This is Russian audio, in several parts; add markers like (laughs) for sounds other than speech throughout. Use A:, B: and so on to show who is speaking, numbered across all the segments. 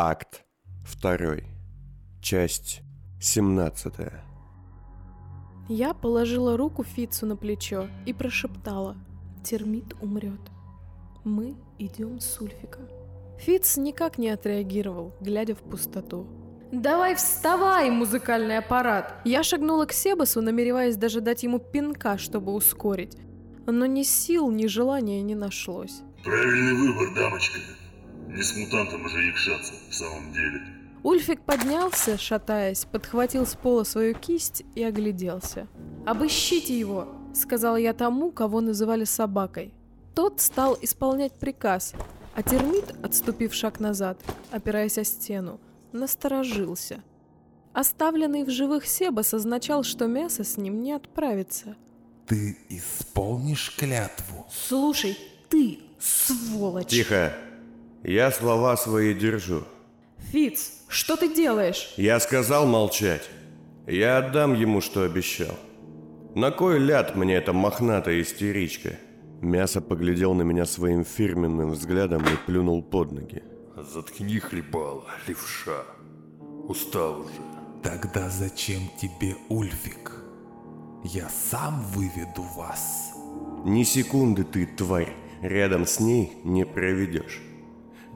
A: Акт 2. Часть 17.
B: Я положила руку Фицу на плечо и прошептала. Термит умрет. Мы идем с Ульфиком. Фиц никак не отреагировал, глядя в пустоту. «Давай вставай, музыкальный аппарат!» Я шагнула к Себасу, намереваясь даже дать ему пинка, чтобы ускорить. Но ни сил, ни желания не нашлось.
C: Правильный выбор, дамочка. Не с мутантом уже якшаться, в самом деле.
B: Ульфик поднялся, шатаясь, подхватил с пола свою кисть и огляделся. «Обыщите его!» — сказал я тому, кого называли собакой. Тот стал исполнять приказ, а термит, отступив шаг назад, опираясь о стену, насторожился. Оставленный в живых Себас означал, что мясо с ним не отправится.
D: Ты исполнишь клятву?
B: «Слушай, ты, сволочь!»
A: Тихо. Я слова свои держу.
B: «Фиц, что ты делаешь?»
A: Я сказал молчать. Я отдам ему, что обещал. На кой ляд мне эта мохнатая истеричка? Мясо поглядел на меня своим фирменным взглядом и плюнул под ноги.
C: Заткни хлебало, левша. Устал уже.
D: Тогда зачем тебе Ульфик? Я сам выведу вас.
A: Ни секунды ты, тварь, рядом с ней не проведешь.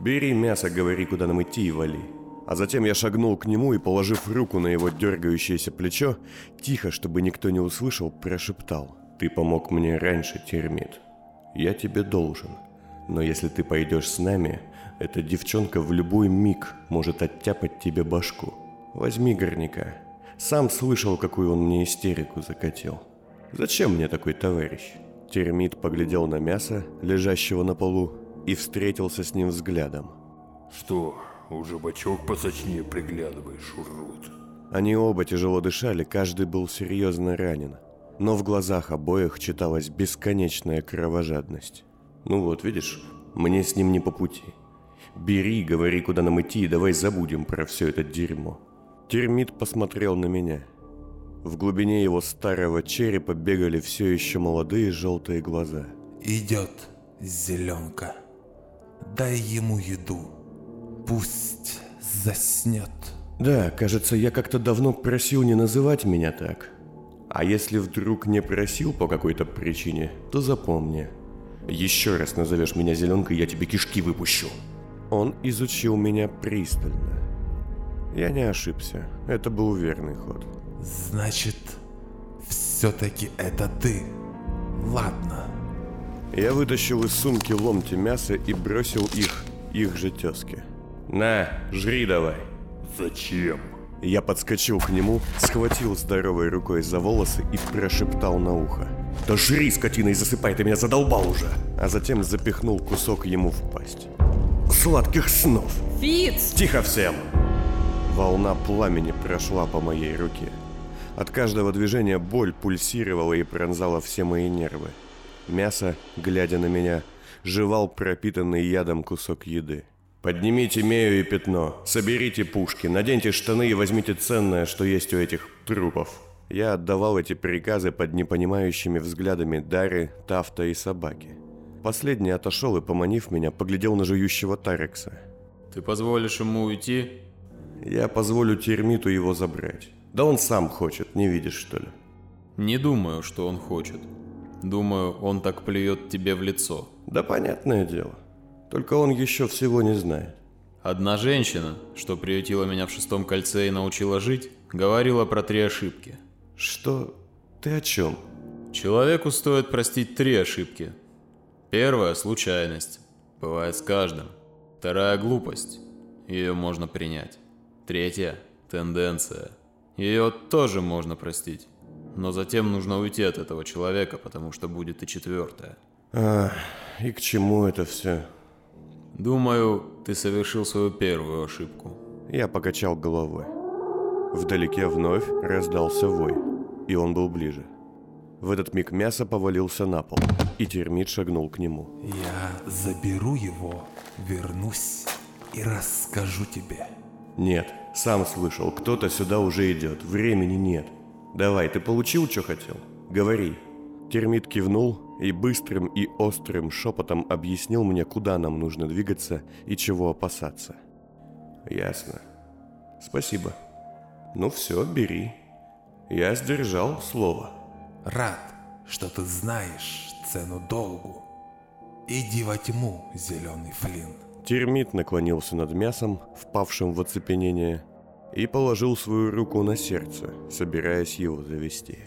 A: Бери мясо, говори, куда нам идти и вали. А затем я шагнул к нему и, положив руку на его дергающееся плечо, тихо, чтобы никто не услышал, прошептал. «Ты помог мне раньше, термит. Я тебе должен. Но если ты пойдешь с нами, эта девчонка в любой миг может оттяпать тебе башку. Возьми горняка. Сам слышал, какую он мне истерику закатил. Зачем мне такой товарищ?» Термит поглядел на мясо, лежащего на полу, и встретился с ним взглядом.
C: Что, уже бачок посочнее приглядываешь, урод?
A: Они оба тяжело дышали, каждый был серьезно ранен. Но в глазах обоих читалась бесконечная кровожадность. Ну вот, видишь, мне с ним не по пути. Бери, говори, куда нам идти, и давай забудем про все это дерьмо. Термит посмотрел на меня. В глубине его старого черепа бегали все еще молодые желтые глаза.
D: Идет зеленка. Дай ему еду. Пусть заснет.
A: Да, кажется, я как-то давно просил не называть меня так. А если вдруг не просил по какой-то причине, то запомни. Еще раз назовешь меня зеленкой, я тебе кишки выпущу. Он изучил меня пристально. Я не ошибся. Это был верный ход.
D: Значит, все-таки это ты. Ладно.
A: Я вытащил из сумки ломти мяса и бросил их, их же тезке. «На, жри давай!»
C: Зачем?
A: Я подскочил к нему, схватил здоровой рукой за волосы и прошептал на ухо. «Да жри, скотина, и засыпай, ты меня задолбал уже!» А затем запихнул кусок ему в пасть. «Сладких снов!»
B: «Фиц!»
A: Тихо всем! Волна пламени прошла по моей руке. От каждого движения боль пульсировала и пронзала все мои нервы. Мясо, глядя на меня, жевал пропитанный ядом кусок еды. «Поднимите Мею и Пятно, соберите пушки, наденьте штаны и возьмите ценное, что есть у этих трупов». Я отдавал эти приказы под непонимающими взглядами Дары, Тафта и собаки. Последний отошел и, поманив меня, поглядел на жующего Тарекса.
E: Ты позволишь ему уйти?
A: Я позволю термиту его забрать. Да он сам хочет, не видишь, что ли?
E: Не думаю, что он хочет. Думаю, он так плюет тебе в лицо.
A: Да понятное дело. Только он еще всего не знает.
E: Одна женщина, что приютила меня в шестом кольце и научила жить, говорила про три ошибки.
A: Что? Ты о чем?
E: Человеку стоит простить три ошибки. Первая – случайность. Бывает с каждым. Вторая – глупость. Ее можно принять. Третья – тенденция. Ее тоже можно простить. Но затем нужно уйти от этого человека, потому что будет и четвертая.
A: А, и к чему это все?
E: Думаю, ты совершил свою первую ошибку.
A: Я покачал головой. Вдалеке вновь раздался вой, и он был ближе. В этот миг мясо повалился на пол, и термит шагнул к нему.
D: Я заберу его, вернусь и расскажу тебе.
A: Нет, сам слышал, кто-то сюда уже идет, времени нет. Давай, ты получил, что хотел? Говори. Термит кивнул и быстрым и острым шепотом объяснил мне, куда нам нужно двигаться и чего опасаться. Ясно. Спасибо. Ну все, бери. Я сдержал слово.
D: Рад, что ты знаешь цену долгу. Иди во тьму, зеленый флинт.
A: Термит наклонился над мясом, впавшим в оцепенение, и положил свою руку на сердце, собираясь его завести.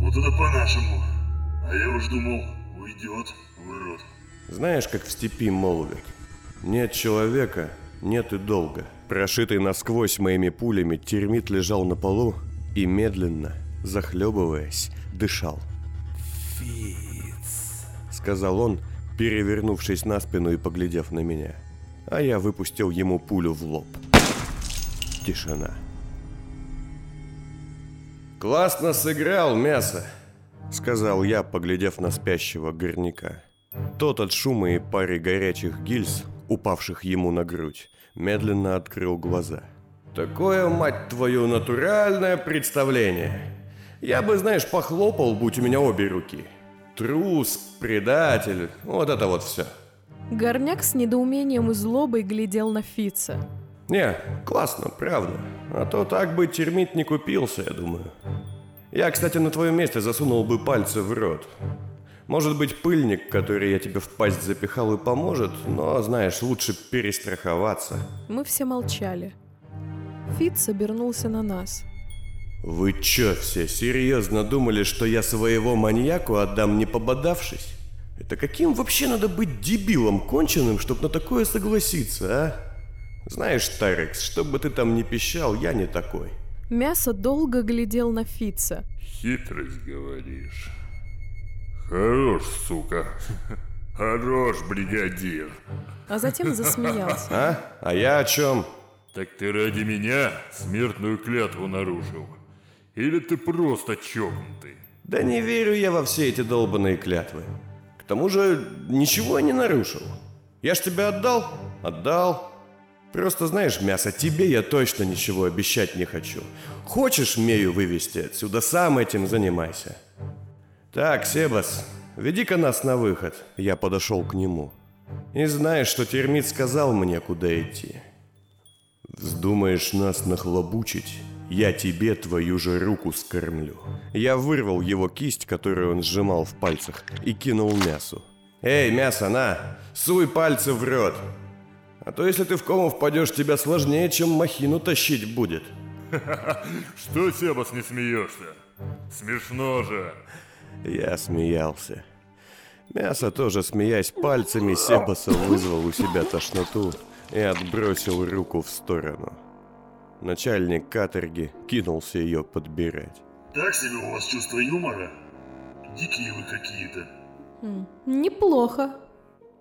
C: Вот это по-нашему. А я уж думал, уйдет, урод.
A: Знаешь, как в степи молвят? Нет человека, нет и долга. Прошитый насквозь моими пулями, термит лежал на полу и медленно, захлебываясь, дышал.
D: Фиц.
A: Сказал он, перевернувшись на спину и поглядев на меня. А я выпустил ему пулю в лоб. Тишина. «Классно сыграл, мясо!» Сказал я, поглядев на спящего горняка. Тот от шума и пары горячих гильз, упавших ему на грудь, медленно открыл глаза. «Такое, мать твою, натуральное представление! Я бы, знаешь, похлопал, будь у меня обе руки. Трус, предатель, вот это вот все.
B: Горняк с недоумением и злобой глядел на Фица.
A: Не, классно, правда. А то так бы термит не купился, я думаю. Я, кстати, на твоем месте засунул бы пальцы в рот. Может быть, пыльник, который я тебе в пасть запихал, и поможет, но, знаешь, лучше перестраховаться.
B: Мы все молчали. Фиц обернулся на нас.
A: Вы чё все серьезно думали, что я своего маньяку отдам не пободавшись? Это каким вообще надо быть дебилом конченым, чтобы на такое согласиться, а? Знаешь, Тарекс, что бы ты там ни пищал, я не такой.
B: Мясо долго глядел на Фица.
C: Хитрость, говоришь. Хорош, сука. Хорош, бригадир.
B: А затем засмеялся.
A: А? А я о чем?
C: Так ты ради меня смертную клятву нарушил? Или ты просто чокнутый?
A: Да не верю я во все эти долбанные клятвы. К тому же, ничего я не нарушил. Я ж тебя отдал? Отдал. Просто знаешь, мясо, тебе я точно ничего обещать не хочу. Хочешь Мею вывести отсюда, сам этим занимайся. Так, Себас, веди-ка нас на выход. Я подошел к нему. И знаешь, что термит сказал мне, куда идти. Вздумаешь нас нахлобучить, я тебе твою же руку скормлю. Я вырвал его кисть, которую он сжимал в пальцах, и кинул мясу. Эй, мясо, на! Суй пальцы в рот! А то если ты в кому впадешь, тебя сложнее, чем махину тащить будет. (laughs)
C: Что, Себас, не смеешься? Смешно же.
A: Я смеялся. Мясо тоже, смеясь пальцами, Себаса вызвал у себя тошноту и отбросил руку в сторону. Начальник каторги кинулся ее подбирать.
C: Так себе у вас чувство юмора? Дикие вы какие-то.
B: М, Неплохо.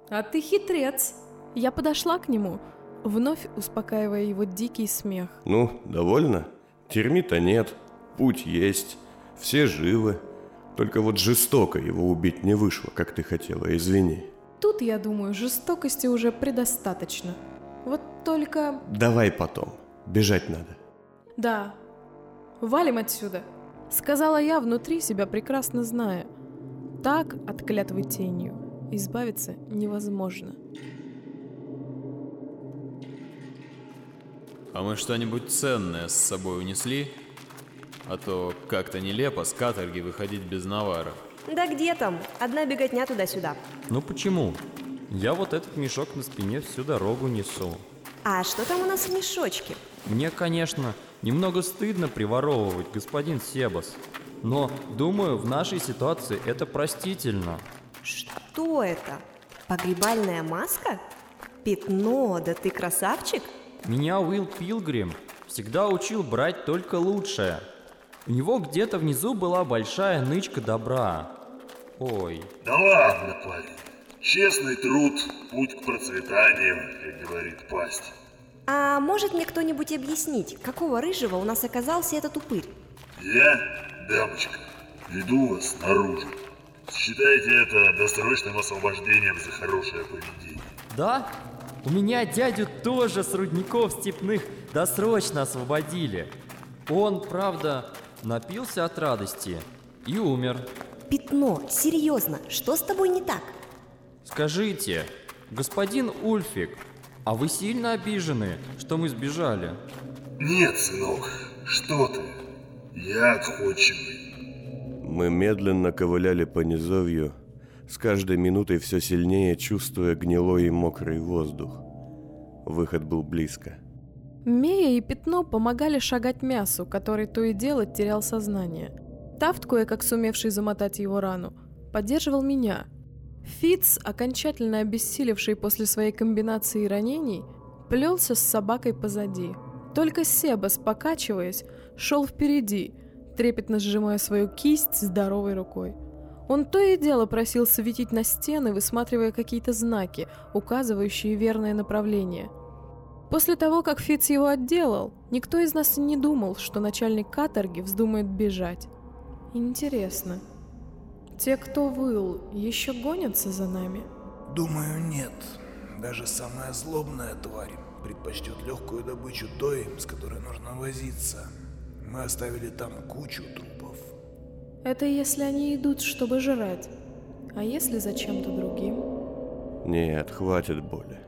B: А ты хитрец. Я подошла к нему, вновь успокаивая его дикий смех.
A: Ну, довольно? Термита нет, путь есть, все живы. Только вот жестоко его убить не вышло, как ты хотела, извини.
B: Тут, я думаю, жестокости уже предостаточно. Вот только...
A: Давай потом, бежать надо.
B: Да, валим отсюда, сказала я внутри себя, прекрасно зная. Так от клятвы тенью избавиться невозможно.
E: А мы что-нибудь ценное с собой унесли? А то как-то нелепо с каторги выходить без навара.
F: Да где там? Одна беготня туда-сюда.
G: Ну почему? Я вот этот мешок на спине всю дорогу несу.
F: А что там у нас в мешочке?
G: Мне, конечно, немного стыдно приворовывать, господин Себас. Но, думаю, в нашей ситуации это простительно.
F: Что это? Погребальная маска? Пятно, да ты красавчик?
G: Меня Уилл Пилгрим всегда учил брать только лучшее. У него где-то внизу была большая нычка добра. Ой,
C: Да ладно, парень. Честный труд – путь к процветанию, как говорит пасть.
F: А может мне кто-нибудь объяснить, какого рыжего у нас оказался этот упырь?
C: Я, дамочка, веду вас наружу. Считайте это досрочным освобождением за хорошее поведение.
G: да? У меня дядю тоже с рудников степных досрочно освободили. Он, правда, напился от радости и умер.
F: Пятно, серьезно, что с тобой не так?
G: Скажите, господин Ульфик, а вы сильно обижены, что мы сбежали?
C: Нет, сынок, что ты? Я отходчивый.
A: Мы медленно ковыляли по низовью, с каждой минутой все сильнее чувствуя гнилой и мокрый воздух. Выход был близко.
B: Мея и Пятно помогали шагать мясу, который то и дело терял сознание. Тафт, кое-как сумевший замотать его рану, поддерживал меня. Фиц, окончательно обессилевший после своей комбинации ранений, плелся с собакой позади. Только Себас, покачиваясь, шел впереди, трепетно сжимая свою кисть здоровой рукой. Он то и дело просил светить на стены, высматривая какие-то знаки, указывающие верное направление – После того, как Фиц его отделал, никто из нас не думал, что начальник каторги вздумает бежать. Интересно, те, кто выл, еще гонятся за нами?
H: Думаю, нет. Даже самая злобная тварь предпочтет легкую добычу той, с которой нужно возиться. Мы оставили там кучу трупов.
B: Это если они идут, чтобы жрать. А если за чем-то другим?
A: Нет, хватит боли.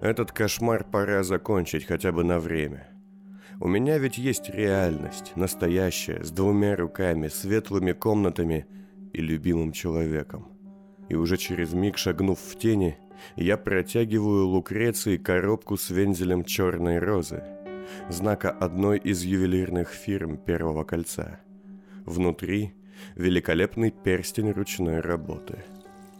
A: Этот кошмар пора закончить хотя бы на время. У меня ведь есть реальность, настоящая, с двумя руками, светлыми комнатами и любимым человеком. И уже через миг шагнув в тени, я протягиваю Лукреции коробку с вензелем черной розы, знака одной из ювелирных фирм Первого кольца. Внутри великолепный перстень ручной работы.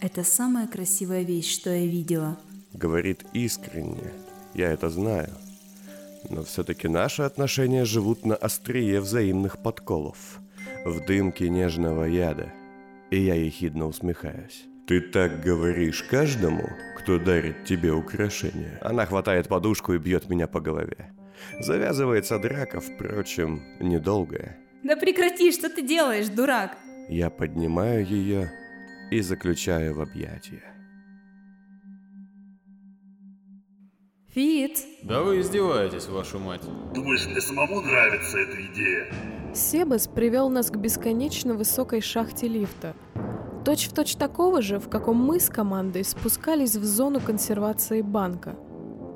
I: Это самая красивая вещь, что я видела –
A: говорит искренне. Я это знаю. Но все-таки наши отношения живут на острие взаимных подколов, в дымке нежного яда. И я ехидно усмехаюсь. Ты так говоришь каждому, кто дарит тебе украшения? Она хватает подушку и бьет меня по голове. Завязывается драка, впрочем, недолгая.
I: Да прекрати, что ты делаешь, дурак?
A: Я поднимаю ее и заключаю в объятия.
B: Фит!
E: Да вы издеваетесь, вашу мать.
C: Думаешь, мне самому нравится эта идея?
B: Себас привел нас к бесконечно высокой шахте лифта. Точь в точь такого же, в каком мы с командой спускались в зону консервации банка.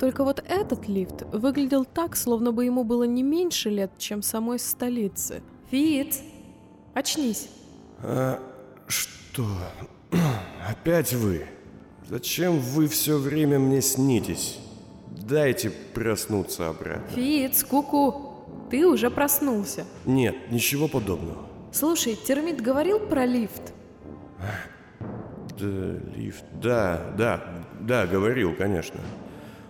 B: Только вот этот лифт выглядел так, словно бы ему было не меньше лет, чем самой столице. Фит! Очнись!
A: А, что? (clears throat) Опять вы? Зачем вы все время мне снитесь? Дайте проснуться обратно.
B: Фиц, куку, ты уже проснулся.
A: Нет, ничего подобного.
B: Слушай, Термит говорил про лифт?
A: Да, лифт, да, да, да, говорил, конечно.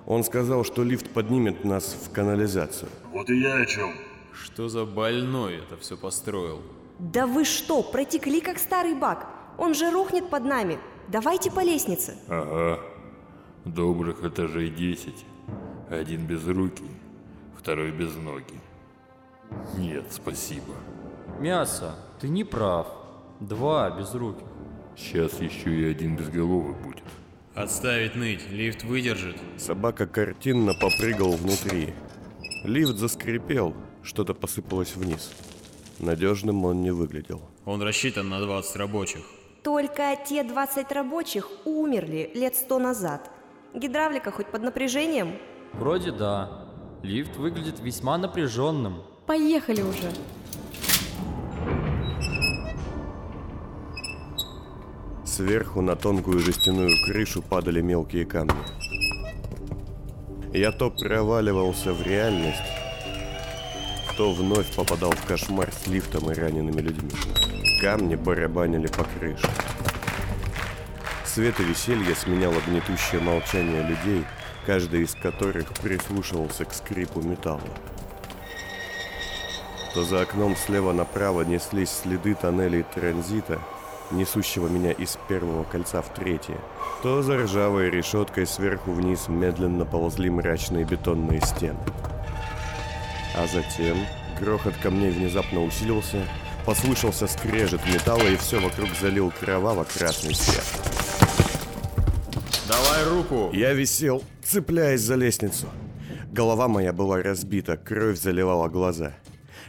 A: Он сказал, что лифт поднимет нас в канализацию.
C: Вот и я о чем.
E: Что за больной это все построил?
F: Да вы что, протекли как старый бак. Он же рухнет под нами. Давайте по лестнице.
C: Ага. Добрых этажей десять. Один без руки, второй без ноги. Нет, спасибо.
G: Мясо, ты не прав. Два без руки.
C: Сейчас еще и один безголовый будет.
E: Отставить ныть, лифт выдержит.
A: Собака картинно попрыгал внутри. Лифт заскрипел, что-то посыпалось вниз. Надежным он не выглядел.
E: Он рассчитан на 20 рабочих.
F: Только те 20 рабочих умерли лет сто назад. Гидравлика хоть под напряжением?
G: Вроде да. Лифт выглядит весьма напряженным.
B: Поехали уже.
A: Сверху на тонкую жестяную крышу падали мелкие камни. Я то проваливался в реальность, то вновь попадал в кошмар с лифтом и ранеными людьми. Камни барабанили по крыше. Свет и веселье сменяло гнетущее молчание людей, каждый из которых прислушивался к скрипу металла. То за окном слева направо неслись следы тоннелей транзита, несущего меня из первого кольца в третье, то за ржавой решеткой сверху вниз медленно ползли мрачные бетонные стены. А затем грохот камней внезапно усилился, послышался скрежет металла и все вокруг залил кроваво-красный свет.
E: Давай руку!
A: Я висел, цепляясь за лестницу. Голова моя была разбита, кровь заливала глаза.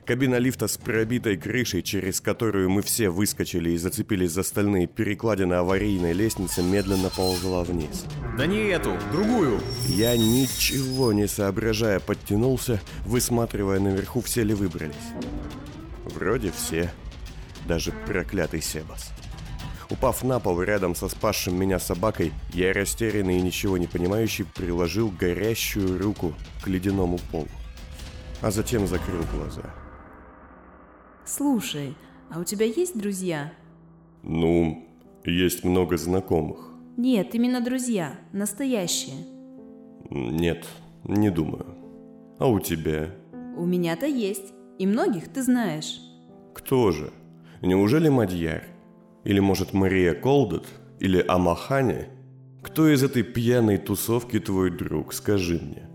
A: Кабина лифта с пробитой крышей, через которую мы все выскочили и зацепились за стальные перекладины аварийной лестницы, медленно ползла вниз.
E: Да не эту, другую.
A: Я ничего не соображая подтянулся, высматривая наверху, все ли выбрались. Вроде все. Даже проклятый Себас. Упав на пол рядом со спасшим меня собакой, я растерянный и ничего не понимающий приложил горящую руку к ледяному полу. А затем закрыл глаза.
I: Слушай, а у тебя есть друзья?
A: Ну, есть много знакомых.
I: Нет, именно друзья, настоящие.
A: Нет, не думаю. А у тебя?
I: У меня-то есть. И многих ты знаешь.
A: Кто же? Неужели Мадьяр? Или, может, Мария Колдот? Или Амахани? Кто из этой пьяной тусовки твой друг, скажи мне?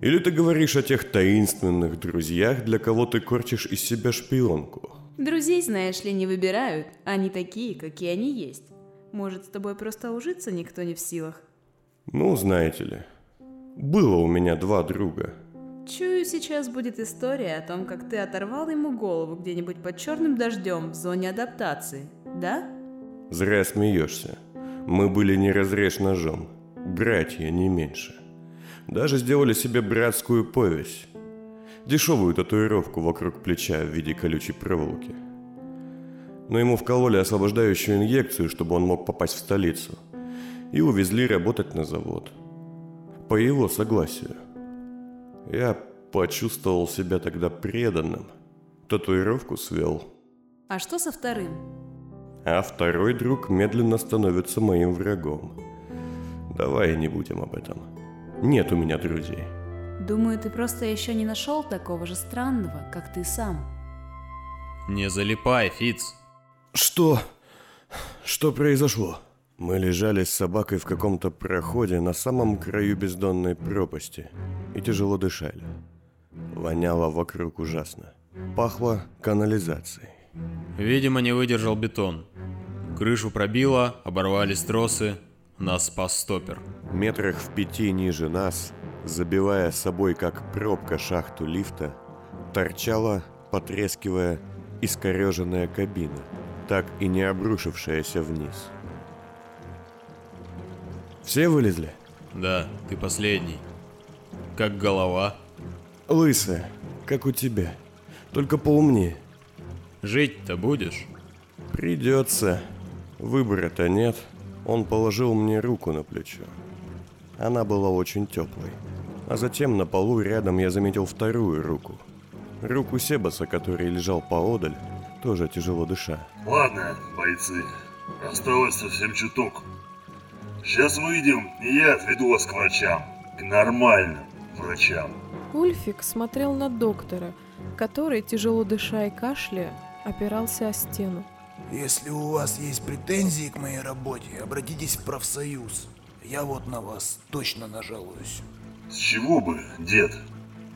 A: Или ты говоришь о тех таинственных друзьях, для кого ты корчишь из себя шпионку?
I: Друзей, знаешь ли, не выбирают. Они такие, какие они есть. Может, с тобой просто ужиться никто не в силах?
A: Ну, знаете ли, было у меня два друга.
I: Чую, сейчас будет история о том, как ты оторвал ему голову где-нибудь под черным дождем в зоне адаптации, да?
A: Зря смеешься. Мы были не разрежь ножом. Братья не меньше. Даже сделали себе братскую повесь. Дешевую татуировку вокруг плеча в виде колючей проволоки. Но ему вкололи освобождающую инъекцию, чтобы он мог попасть в столицу. И увезли работать на завод. По его согласию. Я почувствовал себя тогда преданным. Татуировку свел.
I: А что со вторым?
A: А второй друг медленно становится моим врагом. Давай не будем об этом. Нет у меня друзей.
I: Думаю, ты просто еще не нашел такого же странного, как ты сам.
E: Не залипай, Фиц.
A: Что? Что произошло? Мы лежали с собакой в каком-то проходе на самом краю бездонной пропасти и тяжело дышали. Воняло вокруг ужасно. Пахло канализацией.
E: Видимо, не выдержал бетон. Крышу пробило, оборвались тросы, нас спас стопер.
A: Метрах в пяти ниже нас, забивая собой как пробка шахту лифта, торчала, потрескивая, искореженная кабина, так и не обрушившаяся вниз. Все вылезли?
E: Да, ты последний. Как голова?
A: Лысая, как у тебя. Только поумнее.
E: Жить-то будешь?
A: Придется. Выбора-то нет. Он положил мне руку на плечо. Она была очень теплой. А затем на полу рядом я заметил вторую руку. Руку Себаса, который лежал поодаль, тоже тяжело дыша.
C: Ладно, бойцы, осталось совсем чуток. Сейчас выйдем, и я отведу вас к врачам. К нормальным врачам.
B: Ульфик смотрел на доктора, который, тяжело дыша и кашляя, опирался о стену.
H: Если у вас есть претензии к моей работе, обратитесь в профсоюз. Я вот на вас точно нажалуюсь.
C: С чего бы, дед?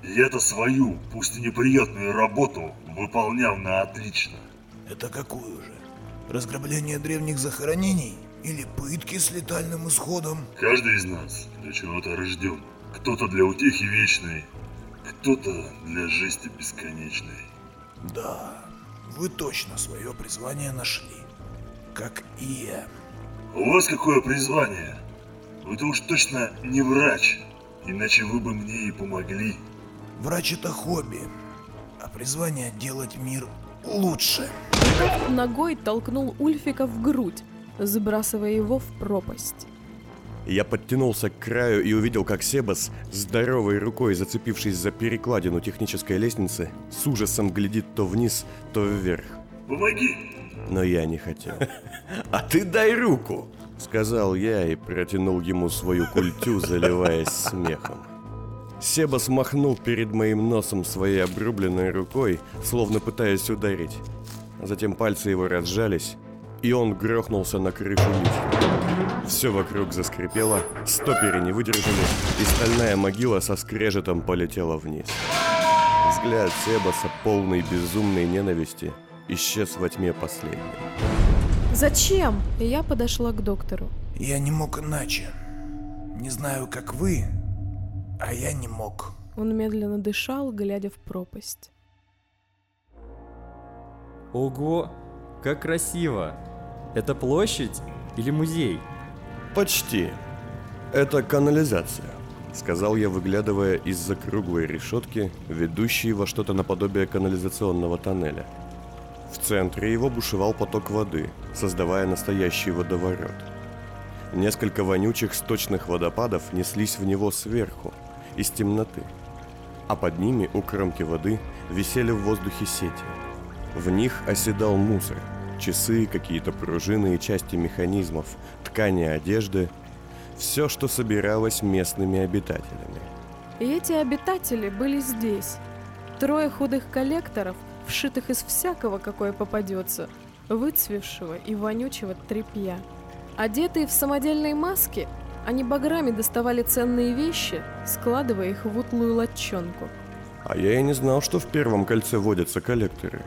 C: Я-то свою, пусть и неприятную работу, выполнял на отлично.
H: Это какую же? Разграбление древних захоронений? Или пытки с летальным исходом?
C: Каждый из нас для чего-то рожден. Кто-то для утехи вечной, кто-то для жести бесконечной.
H: Да, вы точно свое призвание нашли. Как и я.
C: У вас какое призвание? Вы-то уж точно не врач, иначе вы бы мне и помогли.
H: Врач это хобби, а призвание делать мир лучше.
B: Ногой толкнул Ульфика в грудь, забрасывая его в пропасть.
A: Я подтянулся к краю и увидел, как Себас, здоровой рукой зацепившись за перекладину технической лестницы, с ужасом глядит то вниз, то вверх.
C: Помоги!
A: Но я не хотел. (laughs) «А ты дай руку!» Сказал я и протянул ему свою культю, заливаясь смехом. Себас махнул перед моим носом своей обрубленной рукой, словно пытаясь ударить. Затем пальцы его разжались, и он грохнулся на крышу лифта. Все вокруг заскрипело, стоперы не выдержали, и стальная могила со скрежетом полетела вниз. Взгляд Себаса, полный безумной ненависти, исчез во тьме последним.
B: Зачем? И я подошла к доктору.
H: Я не мог иначе. Не знаю, как вы, а я не мог.
B: Он медленно дышал, глядя в пропасть.
G: Ого, как красиво! Это площадь или музей?
A: Почти. Это канализация, сказал я, выглядывая из-за круглой решетки, ведущей во что-то наподобие канализационного тоннеля. В центре его бушевал поток воды, создавая настоящий водоворот. Несколько вонючих сточных водопадов неслись в него сверху, из темноты. А под ними, у кромки воды, висели в воздухе сети. В них оседал мусор, часы, какие-то пружины и части механизмов, ткани одежды, все, что собиралось местными обитателями.
B: И эти обитатели были здесь. Трое худых коллекторов, вшитых из всякого, какое попадется, выцвевшего и вонючего тряпья. Одетые в самодельные маски, они баграми доставали ценные вещи, складывая их в утлую латчонку.
A: А я и не знал, что в первом кольце водятся коллекторы.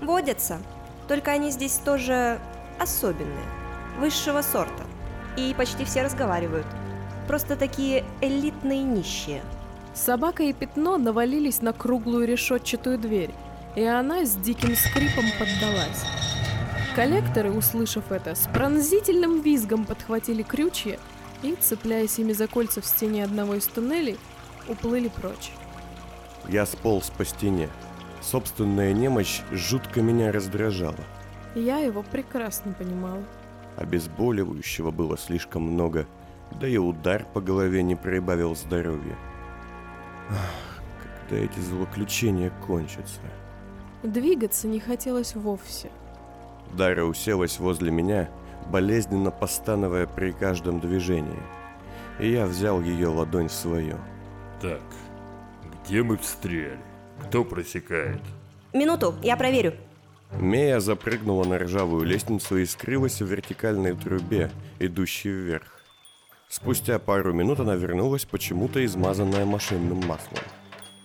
F: Водятся. Только они здесь тоже особенные. Высшего сорта. И почти все разговаривают. Просто такие элитные нищие.
B: Собака и пятно навалились на круглую решетчатую дверь, и она с диким скрипом поддалась. Коллекторы, услышав это, с пронзительным визгом подхватили крючья и, цепляясь ими за кольца в стене одного из туннелей, уплыли прочь.
A: Я сполз по стене. Собственная немощь жутко меня раздражала.
B: Я его прекрасно понимала.
A: Обезболивающего было слишком много, да и удар по голове не прибавил здоровья. Ах, когда эти злоключения кончатся.
B: Двигаться не хотелось вовсе.
A: Дара уселась возле меня, болезненно постановая при каждом движении. И я взял ее ладонь в свою.
C: Так, где мы встряли? Кто просекает?
F: Минуту, я проверю.
A: Мея запрыгнула на ржавую лестницу и скрылась в вертикальной трубе, идущей вверх. Спустя пару минут она вернулась, почему-то измазанная машинным маслом.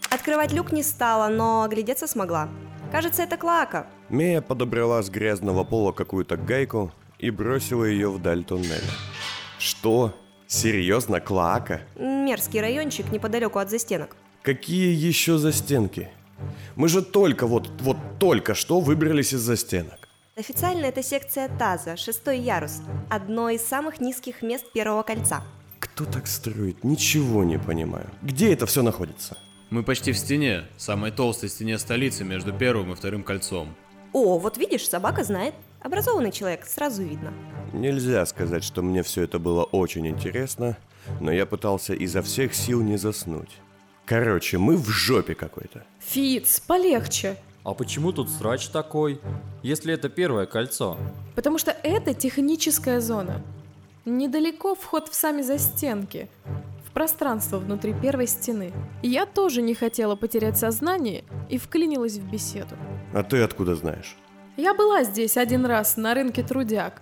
F: Открывать люк не стала, но оглядеться смогла. Кажется, это клака.
A: Мея подобрала с грязного пола какую-то гайку и бросила ее вдаль туннеля. Что? Серьезно, Клоака?
F: Мерзкий райончик неподалеку от застенок.
A: Какие еще застенки? Мы же только вот, вот только что выбрались из застенок.
F: Официально это секция ТАЗа, шестой ярус. Одно из самых низких мест первого кольца.
A: Кто так строит? Ничего не понимаю. Где это все находится?
E: Мы почти в стене, самой толстой стене столицы между первым и вторым кольцом.
F: О, вот видишь, собака знает. Образованный человек, сразу видно.
A: Нельзя сказать, что мне все это было очень интересно, но я пытался изо всех сил не заснуть. Короче, мы в жопе какой-то.
B: Фиц, полегче.
G: А почему тут срач такой, если это первое кольцо?
B: Потому что это техническая зона. Недалеко вход в сами застенки, в пространство внутри первой стены. Я тоже не хотела потерять сознание и вклинилась в беседу.
A: А ты откуда знаешь?
B: Я была здесь один раз на рынке трудяг.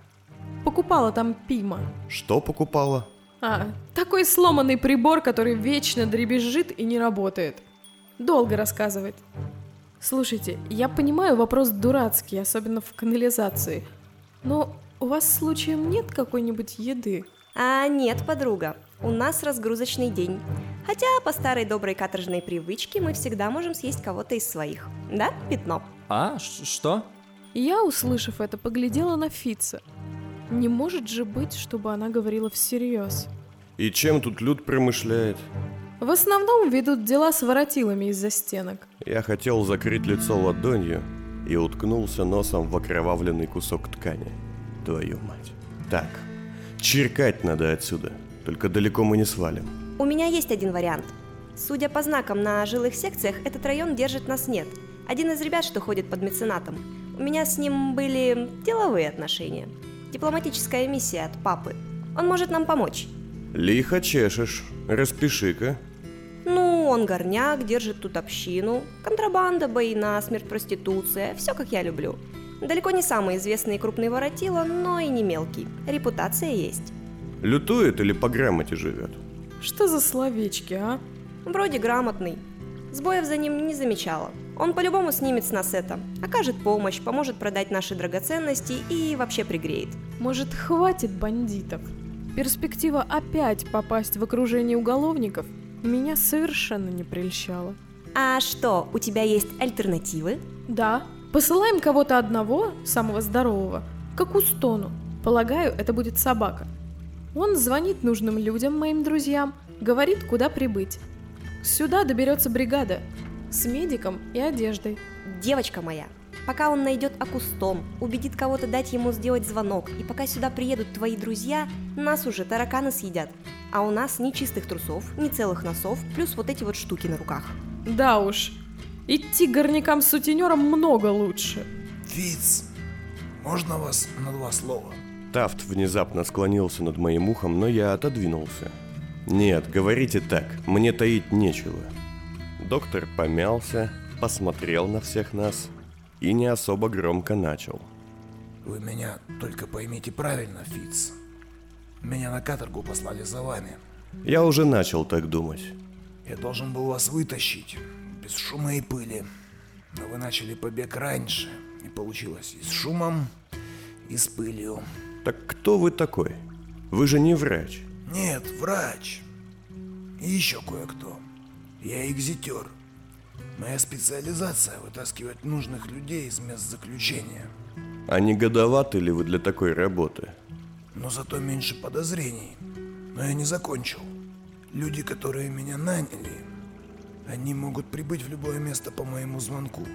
B: Покупала там пима.
A: Что покупала?
B: А, такой сломанный прибор, который вечно дребезжит и не работает. Долго рассказывать. Слушайте, я понимаю, вопрос дурацкий, особенно в канализации. Но у вас случаем нет какой-нибудь еды?
F: А нет, подруга, у нас разгрузочный день. Хотя по старой доброй каторжной привычке мы всегда можем съесть кого-то из своих. Да, пятно?
G: А, ш- что?
B: Я, услышав это, поглядела на Фица. Не может же быть, чтобы она говорила всерьез.
A: И чем тут люд промышляет?
B: В основном ведут дела с воротилами из-за стенок.
A: Я хотел закрыть лицо ладонью и уткнулся носом в окровавленный кусок ткани. Твою мать. Так, черкать надо отсюда, только далеко мы не свалим.
F: У меня есть один вариант. Судя по знакам на жилых секциях, этот район держит нас нет. Один из ребят, что ходит под меценатом. У меня с ним были деловые отношения. Дипломатическая миссия от папы. Он может нам помочь.
A: Лихо чешешь, распиши-ка.
F: Ну, он горняк, держит тут общину. Контрабанда, бои на смерть, проституция. Все, как я люблю. Далеко не самый известный и крупный воротила, но и не мелкий. Репутация есть.
A: Лютует или по грамоте живет?
B: Что за словечки, а?
F: Вроде грамотный. Сбоев за ним не замечала. Он по-любому снимет с нас это. Окажет помощь, поможет продать наши драгоценности и вообще пригреет.
B: Может, хватит бандитов? Перспектива опять попасть в окружение уголовников меня совершенно не прельщала.
F: А что, у тебя есть альтернативы?
B: Да, Посылаем кого-то одного, самого здорового, к Акустону. Полагаю, это будет собака. Он звонит нужным людям, моим друзьям, говорит, куда прибыть. Сюда доберется бригада с медиком и одеждой.
F: Девочка моя, пока он найдет Акустон, убедит кого-то дать ему сделать звонок, и пока сюда приедут твои друзья, нас уже тараканы съедят. А у нас ни чистых трусов, ни целых носов, плюс вот эти вот штуки на руках.
B: Да уж, идти горнякам с сутенером много лучше.
H: Фиц, можно вас на два слова?
A: Тафт внезапно склонился над моим ухом, но я отодвинулся. Нет, говорите так, мне таить нечего. Доктор помялся, посмотрел на всех нас и не особо громко начал.
H: Вы меня только поймите правильно, Фиц. Меня на каторгу послали за вами.
A: Я уже начал так думать.
H: Я должен был вас вытащить, без шума и пыли. Но вы начали побег раньше, и получилось и с шумом, и с пылью.
A: Так кто вы такой? Вы же не врач.
H: Нет, врач. И еще кое-кто. Я экзитер. Моя специализация – вытаскивать нужных людей из мест заключения.
A: А не годоваты ли вы для такой работы?
H: Но зато меньше подозрений. Но я не закончил. Люди, которые меня наняли, они могут прибыть в любое место по моему звонку.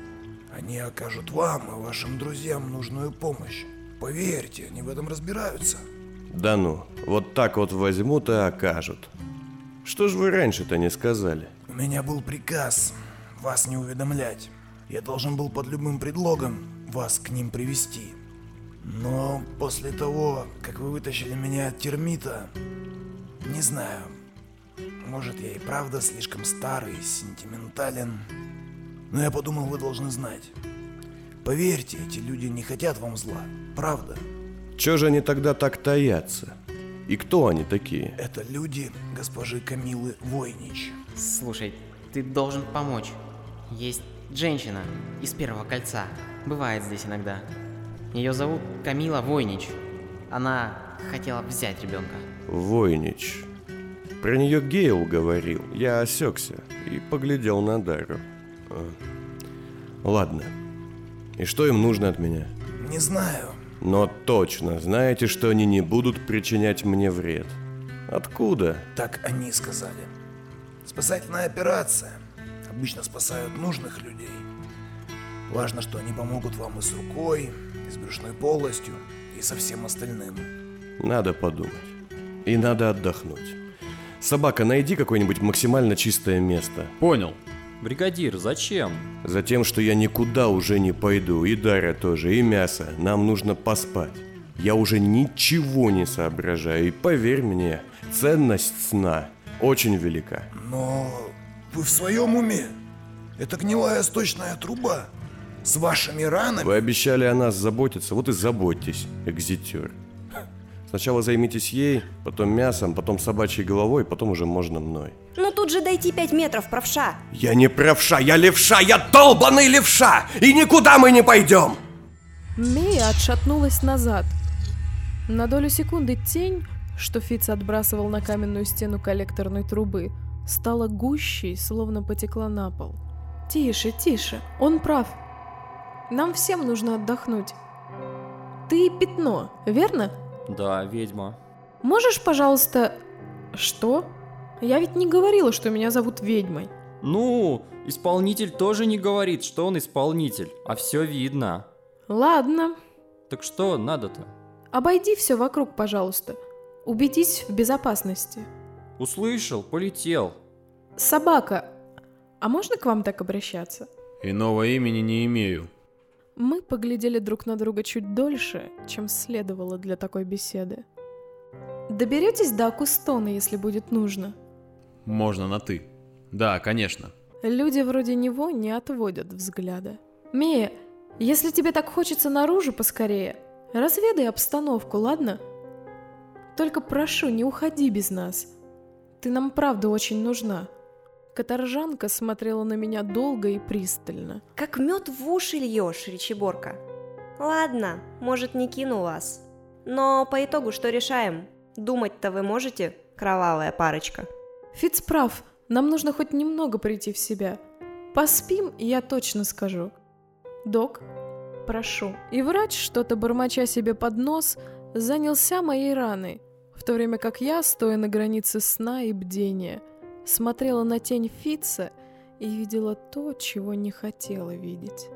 H: Они окажут вам и вашим друзьям нужную помощь. Поверьте, они в этом разбираются.
A: Да ну, вот так вот возьмут и окажут. Что ж вы раньше-то не сказали?
H: У меня был приказ вас не уведомлять. Я должен был под любым предлогом вас к ним привести. Но после того, как вы вытащили меня от термита, не знаю, может я и правда слишком старый, сентиментален, но я подумал, вы должны знать. Поверьте, эти люди не хотят вам зла, правда.
A: Чё же они тогда так таятся? И кто они такие?
H: Это люди госпожи Камилы Войнич.
J: Слушай, ты должен помочь. Есть женщина из первого кольца. Бывает здесь иногда. Ее зовут Камила Войнич. Она хотела взять ребенка.
A: Войнич. Про нее Гейл говорил. Я осекся и поглядел на Дару. А. Ладно. И что им нужно от меня?
H: Не знаю.
A: Но точно знаете, что они не будут причинять мне вред. Откуда?
H: Так они сказали. Спасательная операция. Обычно спасают нужных людей. Важно, что они помогут вам и с рукой, и с брюшной полостью, и со всем остальным.
A: Надо подумать. И надо отдохнуть. Собака, найди какое-нибудь максимально чистое место.
G: Понял. Бригадир, зачем?
A: Затем, что я никуда уже не пойду, и Дарья тоже, и мясо. Нам нужно поспать. Я уже ничего не соображаю, и поверь мне, ценность сна очень велика.
H: Но вы в своем уме? Это гнилая сточная труба. С вашими ранами?
A: Вы обещали о нас заботиться, вот и заботьтесь, экзитер. Сначала займитесь ей, потом мясом, потом собачьей головой, потом уже можно мной.
F: Ну тут же дойти пять метров, правша.
A: Я не правша, я левша, я долбаный левша! И никуда мы не пойдем!
B: Мия отшатнулась назад. На долю секунды тень, что Фиц отбрасывал на каменную стену коллекторной трубы, стала гущей, словно потекла на пол. Тише, тише, он прав. Нам всем нужно отдохнуть. Ты пятно, верно?
G: Да, ведьма.
B: Можешь, пожалуйста... Что? Я ведь не говорила, что меня зовут ведьмой.
G: Ну, исполнитель тоже не говорит, что он исполнитель, а все видно.
B: Ладно.
G: Так что надо-то?
B: Обойди все вокруг, пожалуйста. Убедись в безопасности.
G: Услышал, полетел.
B: Собака, а можно к вам так обращаться?
E: Иного имени не имею.
B: Мы поглядели друг на друга чуть дольше, чем следовало для такой беседы. Доберетесь до Акустона, если будет нужно.
E: Можно на «ты». Да, конечно.
B: Люди вроде него не отводят взгляда. Мия, если тебе так хочется наружу поскорее, разведай обстановку, ладно? Только прошу, не уходи без нас. Ты нам правда очень нужна. Каторжанка смотрела на меня долго и пристально.
F: Как мед в уши льешь, Ричиборка. Ладно, может не кину вас. Но по итогу что решаем? Думать-то вы можете, кровавая парочка?
B: Фиц прав, нам нужно хоть немного прийти в себя. Поспим, я точно скажу. Док, прошу. И врач, что-то бормоча себе под нос, занялся моей раной, в то время как я, стоя на границе сна и бдения, смотрела на тень Фица и видела то, чего не хотела видеть.